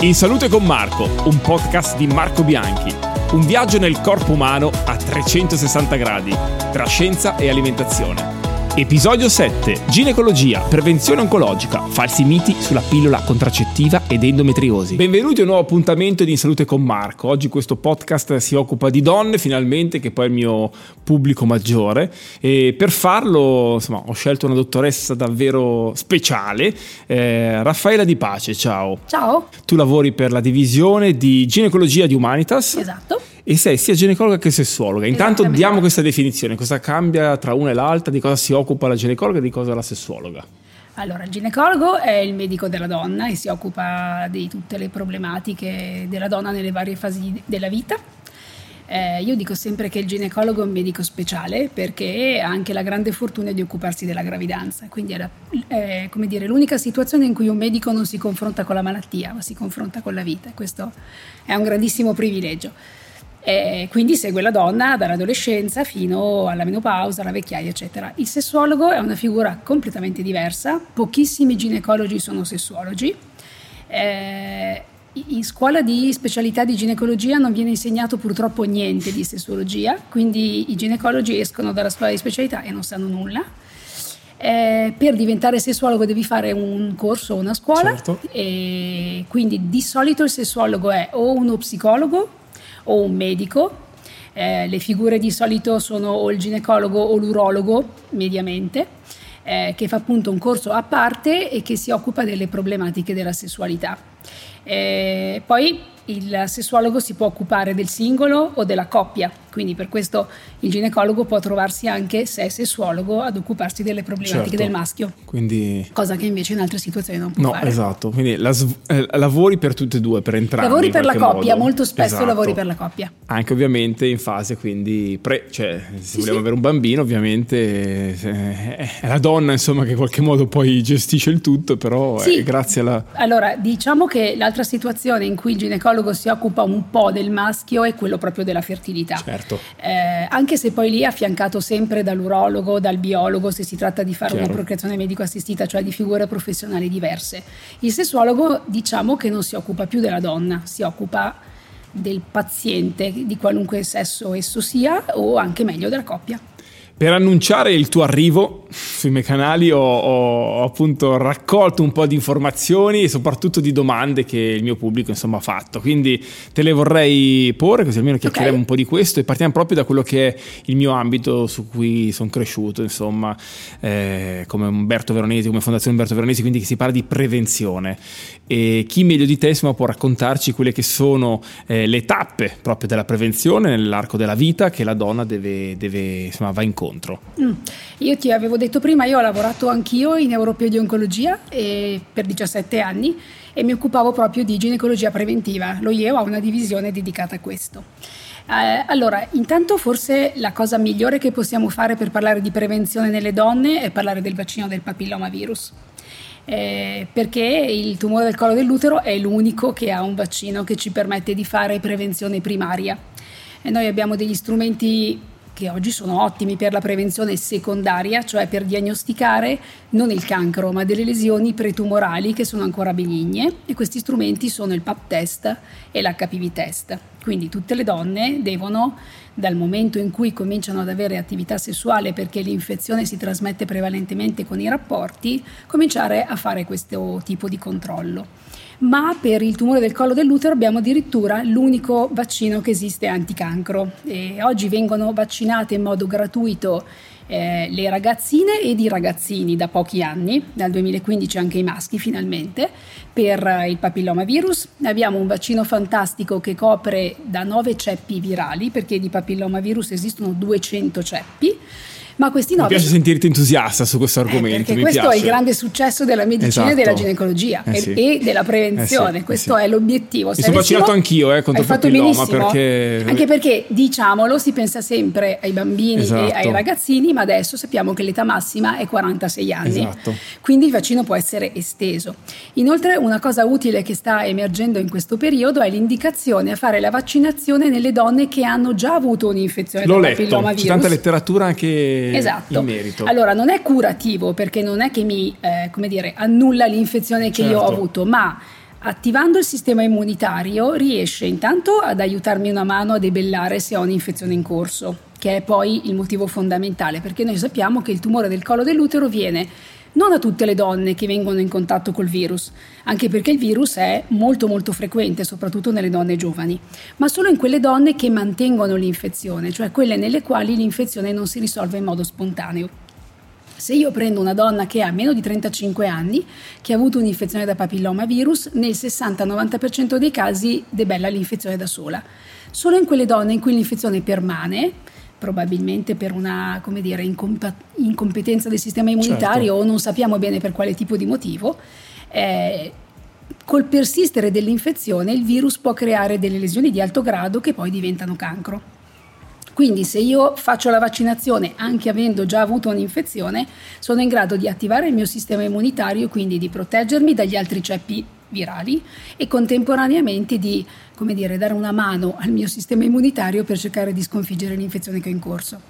In Salute con Marco, un podcast di Marco Bianchi. Un viaggio nel corpo umano a 360 gradi, tra scienza e alimentazione. Episodio 7. Ginecologia, prevenzione oncologica, falsi miti sulla pillola contraccettiva ed endometriosi. Benvenuti a un nuovo appuntamento di In Salute con Marco. Oggi questo podcast si occupa di donne, finalmente, che poi è il mio pubblico maggiore. E per farlo, insomma, ho scelto una dottoressa davvero speciale, eh, Raffaella Di Pace. Ciao. Ciao. Tu lavori per la divisione di ginecologia di Humanitas. Esatto e sei sia ginecologa che sessuologa. Intanto diamo questa definizione, cosa cambia tra una e l'altra, di cosa si occupa la ginecologa e di cosa la sessuologa. Allora, il ginecologo è il medico della donna e si occupa di tutte le problematiche della donna nelle varie fasi della vita. Eh, io dico sempre che il ginecologo è un medico speciale perché ha anche la grande fortuna di occuparsi della gravidanza, quindi è, la, è dire, l'unica situazione in cui un medico non si confronta con la malattia, ma si confronta con la vita. Questo è un grandissimo privilegio. E quindi segue la donna dall'adolescenza fino alla menopausa, alla vecchiaia, eccetera. Il sessuologo è una figura completamente diversa, pochissimi ginecologi sono sessuologi. Eh, in scuola di specialità di ginecologia non viene insegnato purtroppo niente di sessuologia, quindi i ginecologi escono dalla scuola di specialità e non sanno nulla. Eh, per diventare sessuologo devi fare un corso o una scuola certo. e quindi di solito il sessuologo è o uno psicologo o un medico. Eh, le figure di solito sono o il ginecologo o l'urologo, mediamente, eh, che fa appunto un corso a parte e che si occupa delle problematiche della sessualità. Eh, poi il sessuologo si può occupare del singolo o della coppia, quindi per questo il ginecologo può trovarsi anche, se è sessuologo, ad occuparsi delle problematiche certo. del maschio. Quindi... Cosa che invece in altre situazioni non può no, fare. No, esatto. Quindi la, eh, lavori per tutte e due, per entrambi. Lavori per la coppia, modo. molto spesso esatto. lavori per la coppia. Anche ovviamente in fase, quindi, pre, cioè, se sì, vogliamo sì. avere un bambino, ovviamente eh, è la donna, insomma, che in qualche modo poi gestisce il tutto, però sì. è grazie alla... Allora, diciamo che l'altra situazione in cui il ginecologo si occupa un po' del maschio è quello proprio della fertilità. Certo. Eh, anche se poi lì è affiancato sempre dall'urologo, dal biologo, se si tratta di fare Chiaro. una procreazione medico assistita, cioè di figure professionali diverse. Il sessuologo diciamo che non si occupa più della donna, si occupa del paziente di qualunque sesso esso sia o anche meglio della coppia. Per annunciare il tuo arrivo sui miei canali ho, ho, appunto raccolto un po' di informazioni e soprattutto di domande che il mio pubblico insomma ha fatto. Quindi te le vorrei porre così almeno chiacchieriamo okay. un po' di questo e partiamo proprio da quello che è il mio ambito su cui sono cresciuto, insomma, eh, come Umberto Veronesi, come Fondazione Umberto Veronesi, quindi si parla di prevenzione. E chi meglio di te insomma, può raccontarci quelle che sono eh, le tappe proprio della prevenzione nell'arco della vita che la donna deve, deve insomma, va incontro? Mm. Io ti avevo detto prima, io ho lavorato anch'io in Europeo di Oncologia per 17 anni e mi occupavo proprio di ginecologia preventiva. Lo IEO ha una divisione dedicata a questo. Eh, allora, intanto forse la cosa migliore che possiamo fare per parlare di prevenzione nelle donne è parlare del vaccino del papillomavirus. Eh, perché il tumore del collo dell'utero è l'unico che ha un vaccino che ci permette di fare prevenzione primaria. E noi abbiamo degli strumenti che oggi sono ottimi per la prevenzione secondaria, cioè per diagnosticare non il cancro, ma delle lesioni pretumorali che sono ancora benigne e questi strumenti sono il PAP test e l'HPV test. Quindi tutte le donne devono, dal momento in cui cominciano ad avere attività sessuale perché l'infezione si trasmette prevalentemente con i rapporti, cominciare a fare questo tipo di controllo ma per il tumore del collo dell'utero abbiamo addirittura l'unico vaccino che esiste anticancro. E oggi vengono vaccinate in modo gratuito eh, le ragazzine ed i ragazzini da pochi anni, dal 2015 anche i maschi finalmente, per il papillomavirus. Abbiamo un vaccino fantastico che copre da 9 ceppi virali, perché di papillomavirus esistono 200 ceppi ma questi nove... Mi piace sentirti entusiasta su questo argomento. Eh, perché questo piace. è il grande successo della medicina esatto. e della ginecologia eh sì. e, della prevenzione. Eh sì, questo è l'obiettivo. Mi sono vaccinato anch'io eh, contro il papilloma perché... Anche perché, diciamolo, si pensa sempre ai bambini esatto. e ai ragazzini, ma adesso sappiamo che l'età massima è 46 anni. Esatto. Quindi il vaccino può essere esteso. Inoltre una cosa utile che sta emergendo in questo periodo è l'indicazione a fare la vaccinazione nelle donne che hanno già avuto un'infezione L'ho da letto. papillomavirus. C'è tanta letteratura anche esatto. in merito. Allora, non è curativo perché non è che mi, eh, come dire, annulla l'infezione che certo. io ho certo. avuto, ma attivando il sistema immunitario riesce intanto ad aiutarmi una mano a debellare se ho un'infezione in corso, che è poi il motivo fondamentale, perché noi sappiamo che il tumore del collo dell'utero viene non a tutte le donne che vengono in contatto col virus, anche perché il virus è molto molto frequente, soprattutto nelle donne giovani, ma solo in quelle donne che mantengono l'infezione, cioè quelle nelle quali l'infezione non si risolve in modo spontaneo. Se io prendo una donna che ha meno di 35 anni, che ha avuto un'infezione da papillomavirus, nel 60-90% dei casi debella l'infezione da sola. Solo in quelle donne in cui l'infezione permane, probabilmente per una dire, incomp- incompetenza del sistema immunitario certo. o non sappiamo bene per quale tipo di motivo, eh, col persistere dell'infezione il virus può creare delle lesioni di alto grado che poi diventano cancro. Quindi se io faccio la vaccinazione anche avendo già avuto un'infezione, sono in grado di attivare il mio sistema immunitario, quindi di proteggermi dagli altri ceppi virali e contemporaneamente di come dire, dare una mano al mio sistema immunitario per cercare di sconfiggere l'infezione che ho in corso.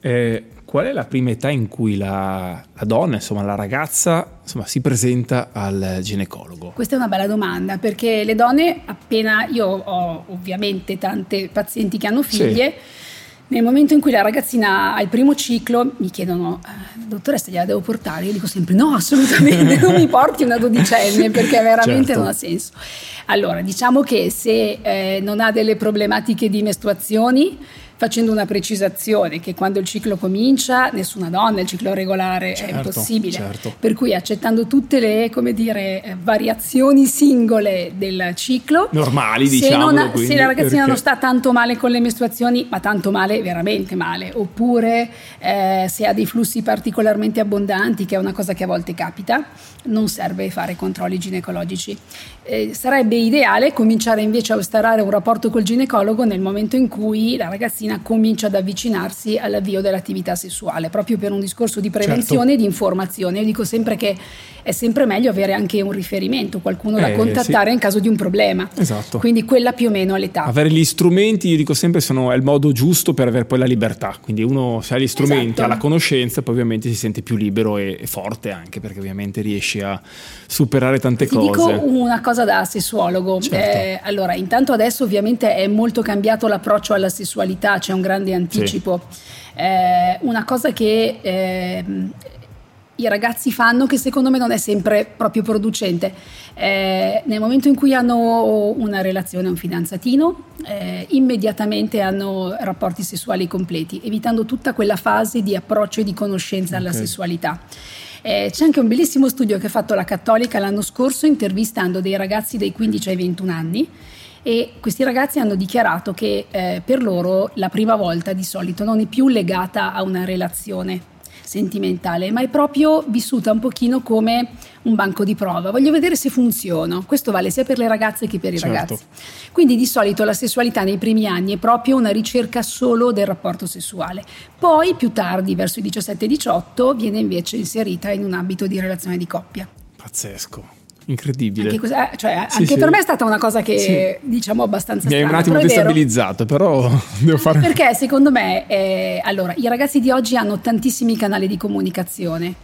Eh, qual è la prima età in cui la, la donna, insomma la ragazza, insomma, si presenta al ginecologo? Questa è una bella domanda perché le donne appena, io ho ovviamente tante pazienti che hanno figlie, sì nel momento in cui la ragazzina ha il primo ciclo, mi chiedono, eh, dottoressa, gliela devo portare? Io dico sempre no, assolutamente, non mi porti una dodicenne perché veramente certo. non ha senso. Allora, diciamo che se eh, non ha delle problematiche di mestruazioni, facendo una precisazione che quando il ciclo comincia nessuna donna il ciclo regolare certo, è impossibile. certo. per cui accettando tutte le dire, eh, variazioni singole del ciclo normali diciamo se, se la ragazzina perché... non sta tanto male con le mestruazioni ma tanto male veramente male. Oppure eh, se ha dei flussi particolarmente abbondanti che è una cosa che a volte capita non serve fare controlli ginecologici. Eh, sarebbe ideale cominciare invece a instaurare un rapporto col ginecologo nel momento in cui la ragazzina ragazzina comincia ad avvicinarsi all'avvio dell'attività sessuale, proprio per un discorso di prevenzione certo. e di informazione. Io dico sempre che è sempre meglio avere anche un riferimento, qualcuno da eh, contattare sì. in caso di un problema. Esatto. Quindi quella più o meno è l'età. Avere gli strumenti, io dico sempre, sono, è il modo giusto per avere poi la libertà. Quindi uno se ha gli strumenti, esatto. ha la conoscenza, poi ovviamente si sente più libero e, e forte anche, perché ovviamente riesci a superare tante Ti cose. Dico una cosa da sessuologo. Certo. Eh, allora, intanto adesso ovviamente è molto cambiato l'approccio alla sessualità, c'è un grande anticipo. Sì. Eh, una cosa che eh, i ragazzi fanno che secondo me non è sempre proprio producente. Eh, nel momento in cui hanno una relazione, un fidanzatino, eh, immediatamente hanno rapporti sessuali completi, evitando tutta quella fase di approccio e di conoscenza okay. alla sessualità. Eh, c'è anche un bellissimo studio che ha fatto la Cattolica l'anno scorso intervistando dei ragazzi dai 15 ai 21 anni e questi ragazzi hanno dichiarato che eh, per loro la prima volta di solito non è più legata a una relazione sentimentale, ma è proprio vissuta un pochino come un banco di prova. Voglio vedere se funziona. Questo vale sia per le ragazze che per i certo. ragazzi. Quindi di solito la sessualità nei primi anni è proprio una ricerca solo del rapporto sessuale. Poi più tardi, verso i 17-18, viene invece inserita in un ambito di relazione di coppia. Pazzesco incredibile. Anche, eh, cioè, sì, anche sì. per me è stata una cosa che sì. diciamo abbastanza. Mi hai un attimo destabilizzato, però devo fare... Perché secondo me, eh, allora, i ragazzi di oggi hanno tantissimi canali di comunicazione.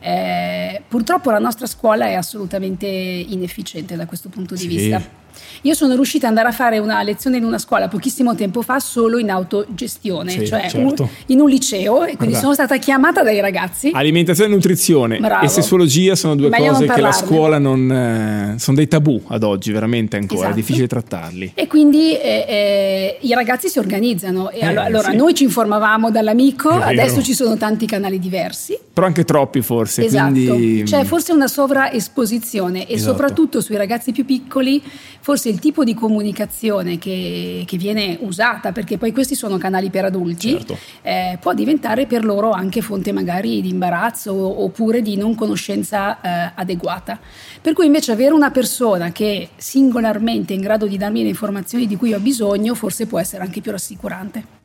Eh, purtroppo la nostra scuola è assolutamente inefficiente da questo punto di vista io sono riuscita ad andare a fare una lezione in una scuola pochissimo tempo fa solo in autogestione, sì, cioè certo. un, in un liceo e quindi Guarda. sono stata chiamata dai ragazzi. Alimentazione e nutrizione Bravo. e sessuologia sono due Meglio cose che la scuola non... Eh, sono dei tabù ad oggi, veramente ancora, esatto. è difficile trattarli. E quindi eh, eh, i ragazzi si organizzano e allora, eh, allora sì. noi ci informavamo dall'amico, adesso ci sono tanti canali diversi. Però anche troppi forse. Esatto, quindi... c'è forse una sovraesposizione e esatto. soprattutto sui ragazzi più piccoli forse il tipo di comunicazione che, che, viene usata, perché poi questi sono canali per adulti, certo. eh, può diventare per loro anche fonte magari di imbarazzo oppure di non conoscenza eh, adeguata. Per cui invece avere una persona che singolarmente è in grado di darmi le informazioni di cui ho bisogno forse può essere anche più rassicurante.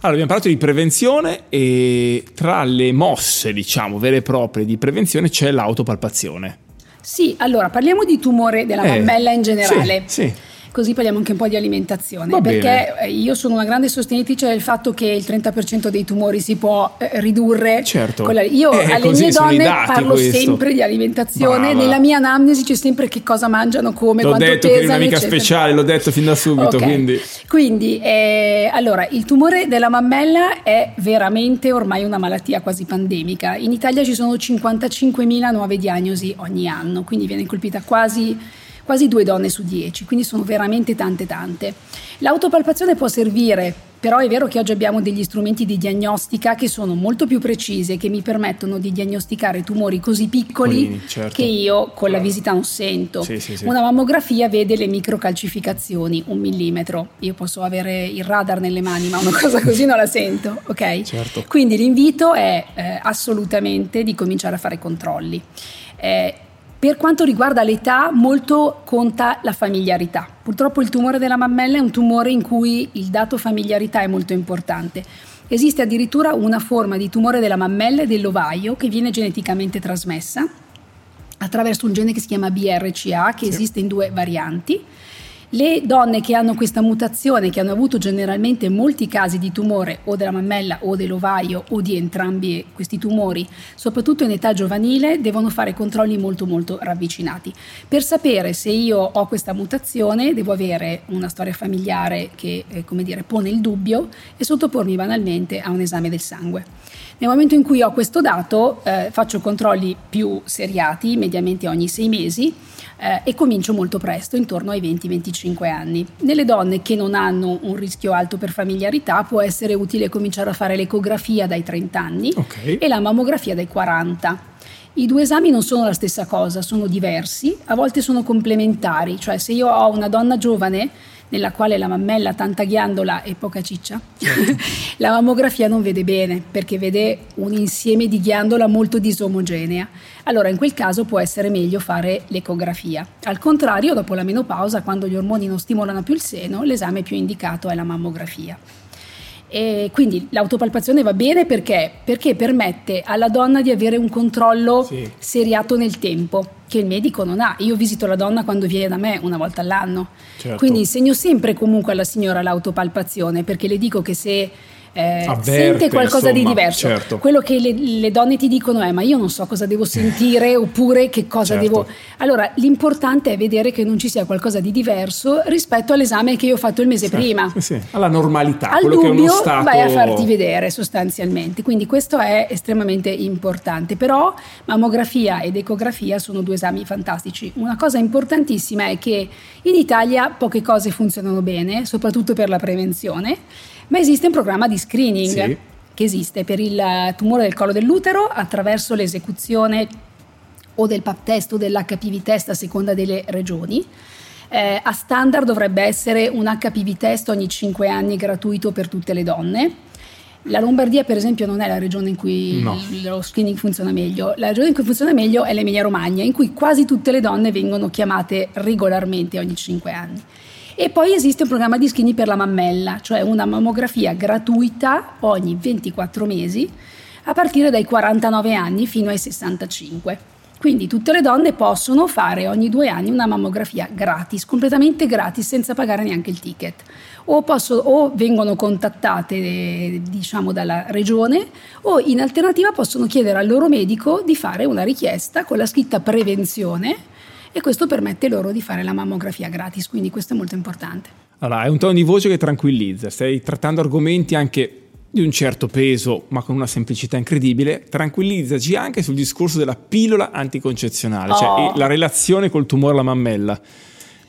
Allora, abbiamo parlato di prevenzione e tra le mosse, diciamo, vere e proprie di prevenzione c'è l'autopalpazione. Sì, allora parliamo di tumore della eh, mammella in generale. Sì, sì. Così parliamo anche un po' di alimentazione, Va perché bene. io sono una grande sostenitrice del fatto che il 30% dei tumori si può eh, ridurre. Certo. La, io eh, alle mie donne parlo questo. sempre di alimentazione, Brava. nella mia anamnesi c'è sempre che cosa mangiano, come, l'ho quanto detto pesano. L'ho detto che un'amica speciale, l'ho detto fin da subito, okay. quindi... Quindi, eh, allora, il tumore della mammella è veramente ormai una malattia quasi pandemica. In Italia ci sono 55.000 nuove diagnosi ogni anno, quindi viene colpita quasi quasi due donne su dieci, quindi sono veramente tante tante. L'autopalpazione può servire, però è vero che oggi abbiamo degli strumenti di diagnostica che sono molto più precisi e che mi permettono di diagnosticare tumori così piccoli Quindi, certo. che io con la visita non sento. Sì, sì, sì. Una mammografia vede le microcalcificazioni, un millimetro. Io posso avere il radar nelle mani, ma una cosa così non la sento, ok? Certo. Quindi l'invito è eh, assolutamente di cominciare a fare controlli. Eh, per quanto riguarda l'età, molto conta la familiarità. Purtroppo il tumore della mammella è un tumore in cui il dato familiarità è molto importante. Esiste addirittura una forma di tumore della mammella e dell'ovaio che viene geneticamente trasmessa attraverso un gene che si chiama BRCA, che sì. esiste in due varianti. Le donne che hanno questa mutazione, che hanno avuto generalmente molti casi di tumore o della mammella o dell'ovaio o di entrambi questi tumori, soprattutto in età giovanile, devono fare controlli molto molto ravvicinati. Per sapere se io ho questa mutazione devo avere una storia familiare che eh, come dire, pone il dubbio e sottopormi banalmente a un esame del sangue. Nel momento in cui ho questo dato eh, faccio controlli più seriati, mediamente ogni sei mesi, eh, e comincio molto presto, intorno ai 20-25 anni. Nelle donne che non hanno un rischio alto per familiarità può essere utile cominciare a fare l'ecografia dai 30 anni okay. e la mammografia dai 40. I due esami non sono la stessa cosa, sono diversi, a volte sono complementari, cioè se io ho una donna giovane nella quale la mammella ha tanta ghiandola e poca ciccia, certo. la mammografia non vede bene perché vede un insieme di ghiandola molto disomogenea. Allora in quel caso può essere meglio fare l'ecografia. Al contrario, dopo la menopausa, quando gli ormoni non stimolano più il seno, l'esame più indicato è la mammografia. E quindi l'autopalpazione va bene perché? perché? permette alla donna di avere un controllo sì. seriato nel tempo che il medico non ha. Io visito la donna quando viene da me una volta all'anno, certo. quindi insegno sempre comunque alla signora l'autopalpazione perché le dico che se eh, Avverte, sente qualcosa insomma, di diverso. Certo. Quello che le, le, donne ti dicono è: Ma io non so cosa devo sentire oppure che cosa certo. devo. Allora, l'importante è vedere che non ci sia qualcosa di diverso rispetto all'esame che io ho fatto il mese sì, prima. Sì, sì. Alla normalità, Al quello dubbio, che è uno stato... vai a farti vedere sostanzialmente. Quindi questo è estremamente importante. Però mammografia ed ecografia sono due esami fantastici. Una cosa importantissima è che in Italia poche cose funzionano bene, soprattutto per la prevenzione ma esiste un programma di screening sì. che esiste per il tumore del collo dell'utero attraverso l'esecuzione o del PAP test o dell'HPV test a seconda delle regioni. Eh, a standard dovrebbe essere un HPV test ogni 5 anni gratuito per tutte le donne. La Lombardia, per esempio, non è la regione in cui no. lo screening funziona meglio. La regione in cui funziona meglio è l'Emilia Romagna, in cui quasi tutte le donne vengono chiamate regolarmente ogni 5 anni. E poi esiste un programma di screening per la mammella, cioè una mammografia gratuita ogni 24 mesi a partire dai 49 anni fino ai 65. Quindi tutte le donne possono fare ogni due anni una mammografia gratis, completamente gratis, senza pagare neanche il ticket. O, posso, o vengono contattate diciamo, dalla regione o in alternativa possono chiedere al loro medico di fare una richiesta con la scritta prevenzione e questo permette loro di fare la mammografia gratis, quindi questo è molto importante. Allora, è un tono di voce che tranquillizza, stai trattando argomenti anche di un certo peso, ma con una semplicità incredibile, tranquillizzaci anche sul discorso della pillola anticoncezionale, cioè oh. cioè la relazione col tumore alla mammella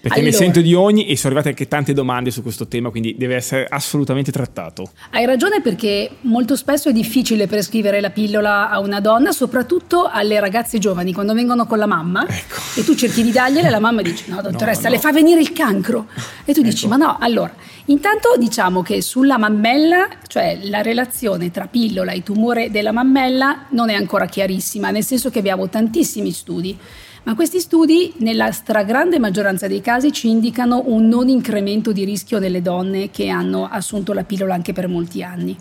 perché allora, ne sento di ogni e sono arrivate anche tante domande su questo tema, quindi deve essere assolutamente trattato. Hai ragione perché molto spesso è difficile prescrivere la pillola a una donna, soprattutto alle ragazze giovani, quando vengono con la mamma ecco. e tu cerchi di dargliela e la mamma dice no dottoressa no, no. le fa venire il cancro e tu dici ecco. ma no, allora intanto diciamo che sulla mammella, cioè la relazione tra pillola e tumore della mammella non è ancora chiarissima, nel senso che abbiamo tantissimi studi ma questi studi nella stragrande maggioranza dei casi ci indicano un non incremento di rischio nelle donne che hanno assunto la pillola anche per molti anni.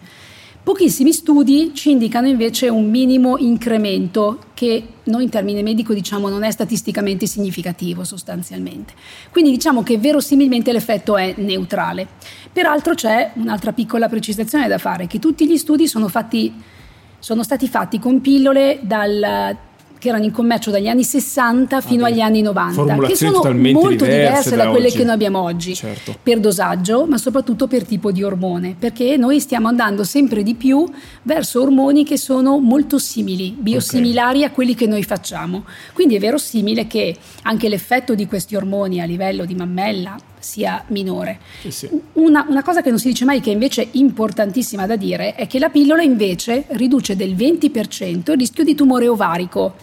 Pochissimi studi ci indicano invece un minimo incremento che noi in termine medico diciamo non è statisticamente significativo sostanzialmente. Quindi diciamo che verosimilmente l'effetto è neutrale. Peraltro c'è un'altra piccola precisazione da fare, che tutti gli studi sono, fatti, sono stati fatti con pillole dal che erano in commercio dagli anni 60 fino ah, agli anni 90, che sono molto diverse, da, da quelle che noi abbiamo oggi, certo. per dosaggio, ma soprattutto per tipo di ormone, perché noi stiamo andando sempre di più verso ormoni che sono molto simili, biosimilari okay. a quelli che noi facciamo. Quindi è verosimile che anche l'effetto di questi ormoni a livello di mammella sia minore. Sì, sì. Una, una, cosa che non si dice mai, che invece è importantissima da dire, è che la pillola invece riduce del 20% il rischio di tumore ovarico.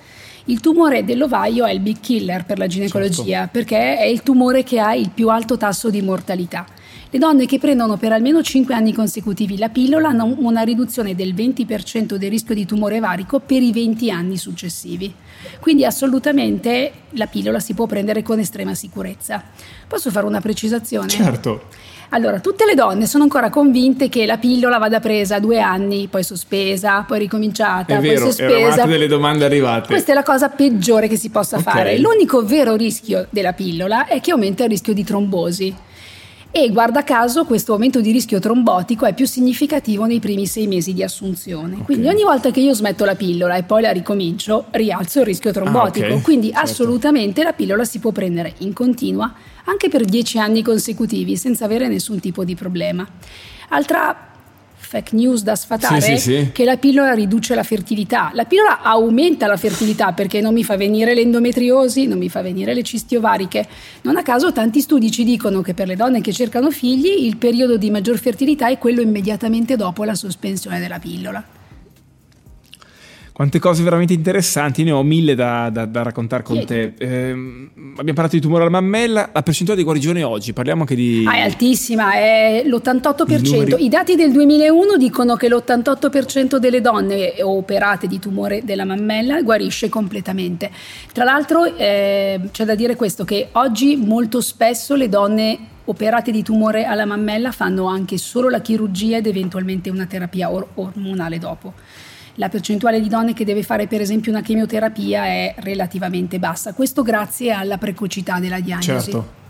Il tumore dell'ovaio è il big killer per la ginecologia certo. perché è il tumore che ha il più alto tasso di mortalità. Le donne che prendono per almeno 5 anni consecutivi la pillola hanno una riduzione del 20% del rischio di tumore ovarico per i 20 anni successivi. Quindi assolutamente la pillola si può prendere con estrema sicurezza. Posso fare una precisazione? Certo. Allora, tutte le donne sono ancora convinte che la pillola vada presa due anni, poi sospesa, poi ricominciata, è poi vero, sospesa. delle domande arrivate. Questa è la cosa peggiore che si possa okay. fare. L'unico vero rischio della pillola è che aumenta il rischio di trombosi e guarda caso questo aumento di rischio trombotico è più significativo nei primi sei mesi di assunzione. Okay. Quindi ogni volta che io smetto la pillola e poi la ricomincio, rialzo il rischio trombotico. Ah, okay. Quindi certo. assolutamente la pillola si può prendere in continua anche per dieci anni consecutivi senza avere nessun tipo di problema. Altra fake news da sfatare sì, sì, sì. che la pillola riduce la fertilità. La pillola aumenta la fertilità perché non mi fa venire l'endometriosi, non mi fa venire le cisti ovariche. Non a caso tanti studi ci dicono che per le donne che cercano figli il periodo di maggior fertilità è quello immediatamente dopo la sospensione della pillola. Quante cose veramente interessanti, ne ho mille da, da, da raccontare con sì. te. Eh, abbiamo parlato di tumore alla mammella, la percentuale di guarigione oggi, parliamo anche di... Ah, è altissima, è l'88%. I dati del 2001 dicono che l'88% delle donne operate di tumore della mammella guarisce completamente. Tra l'altro eh, c'è da dire questo, che oggi molto spesso le donne operate di tumore alla mammella fanno anche solo la chirurgia ed eventualmente una terapia or- ormonale dopo la percentuale di donne che deve fare per esempio una chemioterapia è relativamente bassa. Questo grazie alla precocità della diagnosi. Certo.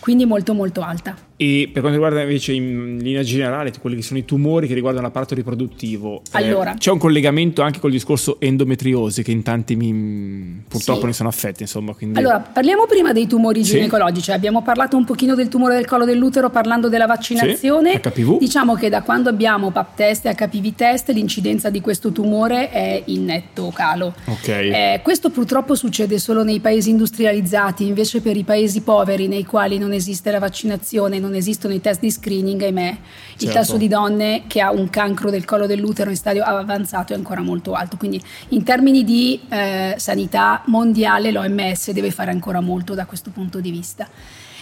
Quindi molto molto alta. E per quanto riguarda invece in linea generale quelli che sono i tumori che riguardano l'apparato riproduttivo, eh, allora, eh, c'è un collegamento anche col discorso endometriosi che in tanti mi, purtroppo sì. ne sono affetti. Insomma, quindi... Allora, parliamo prima dei tumori sì. ginecologici. Abbiamo parlato un pochino del tumore del collo dell'utero parlando della vaccinazione. Sì. HPV. Diciamo che da quando abbiamo PAP test e HPV test l'incidenza di questo tumore è in netto calo. Okay. Eh, questo purtroppo succede solo nei paesi industrializzati, invece per i paesi poveri nei quali non esiste la vaccinazione non esistono i test di screening, ahimè, certo. il tasso di donne che ha un cancro del collo dell'utero in stadio avanzato è ancora molto alto. Quindi in termini di eh, sanità mondiale l'OMS deve fare ancora molto da questo punto di vista.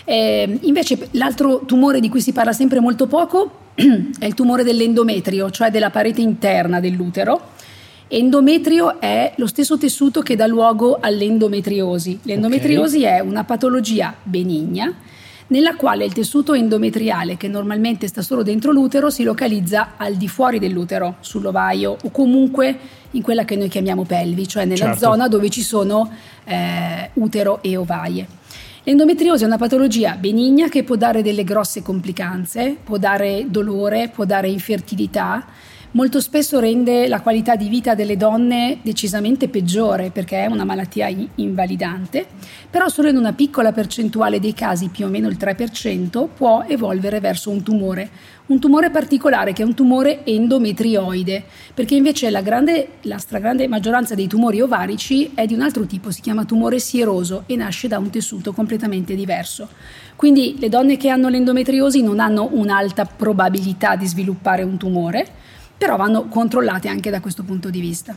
Eh, invece l'altro tumore di cui si parla sempre molto poco è il tumore dell'endometrio, cioè della parete interna dell'utero. Endometrio è lo stesso tessuto che dà luogo all'endometriosi. L'endometriosi okay. è una patologia benigna nella quale il tessuto endometriale, che normalmente sta solo dentro l'utero, si localizza al di fuori dell'utero, sull'ovaio o comunque in quella che noi chiamiamo pelvi, cioè nella certo. zona dove ci sono eh, utero e ovaie. L'endometriosi è una patologia benigna che può dare delle grosse complicanze, può dare dolore, può dare infertilità molto spesso rende la qualità di vita delle donne decisamente peggiore perché è una malattia invalidante, però solo in una piccola percentuale dei casi, più o meno il 3%, può evolvere verso un tumore. Un tumore particolare che è un tumore endometrioide, perché invece la, grande, la stragrande maggioranza dei tumori ovarici è di un altro tipo, si chiama tumore sieroso e nasce da un tessuto completamente diverso. Quindi le donne che hanno l'endometriosi non hanno un'alta probabilità di sviluppare un tumore, però vanno controllate anche da questo punto di vista.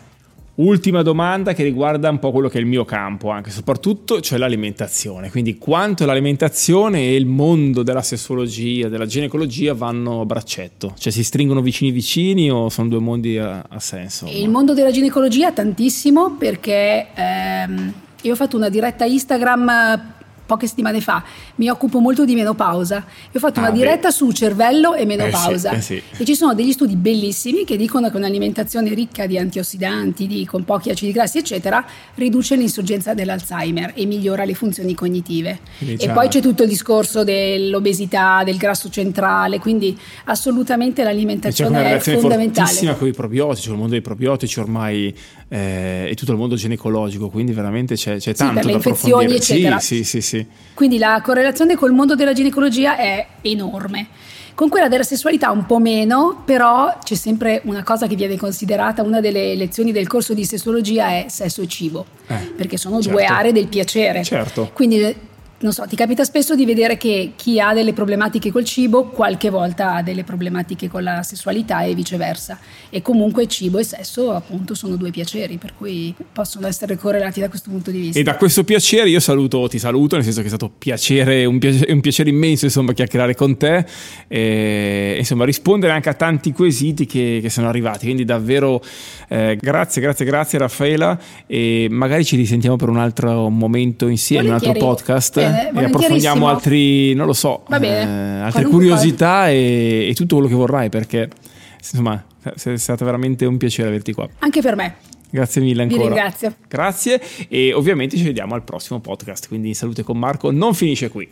Ultima domanda che riguarda un po' quello che è il mio campo, anche soprattutto, cioè l'alimentazione. Quindi quanto l'alimentazione e il mondo della sessuologia, della ginecologia vanno a braccetto? Cioè si stringono vicini vicini o sono due mondi a, a senso? Il mondo della ginecologia tantissimo perché ehm, io ho fatto una diretta Instagram poche settimane fa, mi occupo molto di menopausa. E ho fatto Ah, una beh. diretta su cervello e menopausa. Eh sì, eh sì. E ci sono degli studi bellissimi che dicono che un'alimentazione ricca di antiossidanti, di- con pochi acidi grassi, eccetera, riduce l'insorgenza dell'Alzheimer e migliora le funzioni cognitive. Quindi E già- poi c'è tutto il discorso dell'obesità, del grasso centrale, quindi assolutamente c'è l'alimentazione una è fondamentale. con i probiotici, il mondo dei probiotici ormai eh, e tutto il mondo ginecologico, quindi veramente c'è, c'è tanto per le da infezioni, approfondire. eccetera. Sì, sì, sì, sì. Quindi la correlazione col mondo della ginecologia è enorme. Con quella della sessualità un po' meno, però c'è sempre una cosa che viene considerata, una delle lezioni del corso di sessologia è sesso e cibo, Eh, perché sono certo. due aree del piacere. Certo. Quindi non so, ti capita spesso di vedere che chi ha delle problematiche col cibo qualche volta ha delle problematiche con la sessualità e viceversa. E comunque cibo e sesso appunto sono due piaceri, per cui possono essere correlati da questo punto di vista. E da questo piacere io saluto, ti saluto, nel senso che è stato piacere, un, piacere, un piacere immenso insomma chiacchierare con te e insomma rispondere anche a tanti quesiti che, che sono arrivati. Quindi davvero eh, grazie, grazie, grazie Raffaela e magari ci risentiamo per un altro momento insieme, un altro Volentieri. podcast Bene, e approfondiamo altri, non lo so, bene. eh, altre curiosità e, e tutto quello che vorrai perché insomma è stato veramente un piacere averti qua. Anche per me. Grazie mille Vi ancora. ringrazio. Grazie e ovviamente ci vediamo al prossimo podcast, quindi in salute con Marco non finisce qui.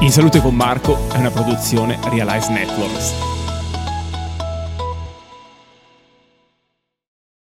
In salute con Marco è una produzione Realize Networks.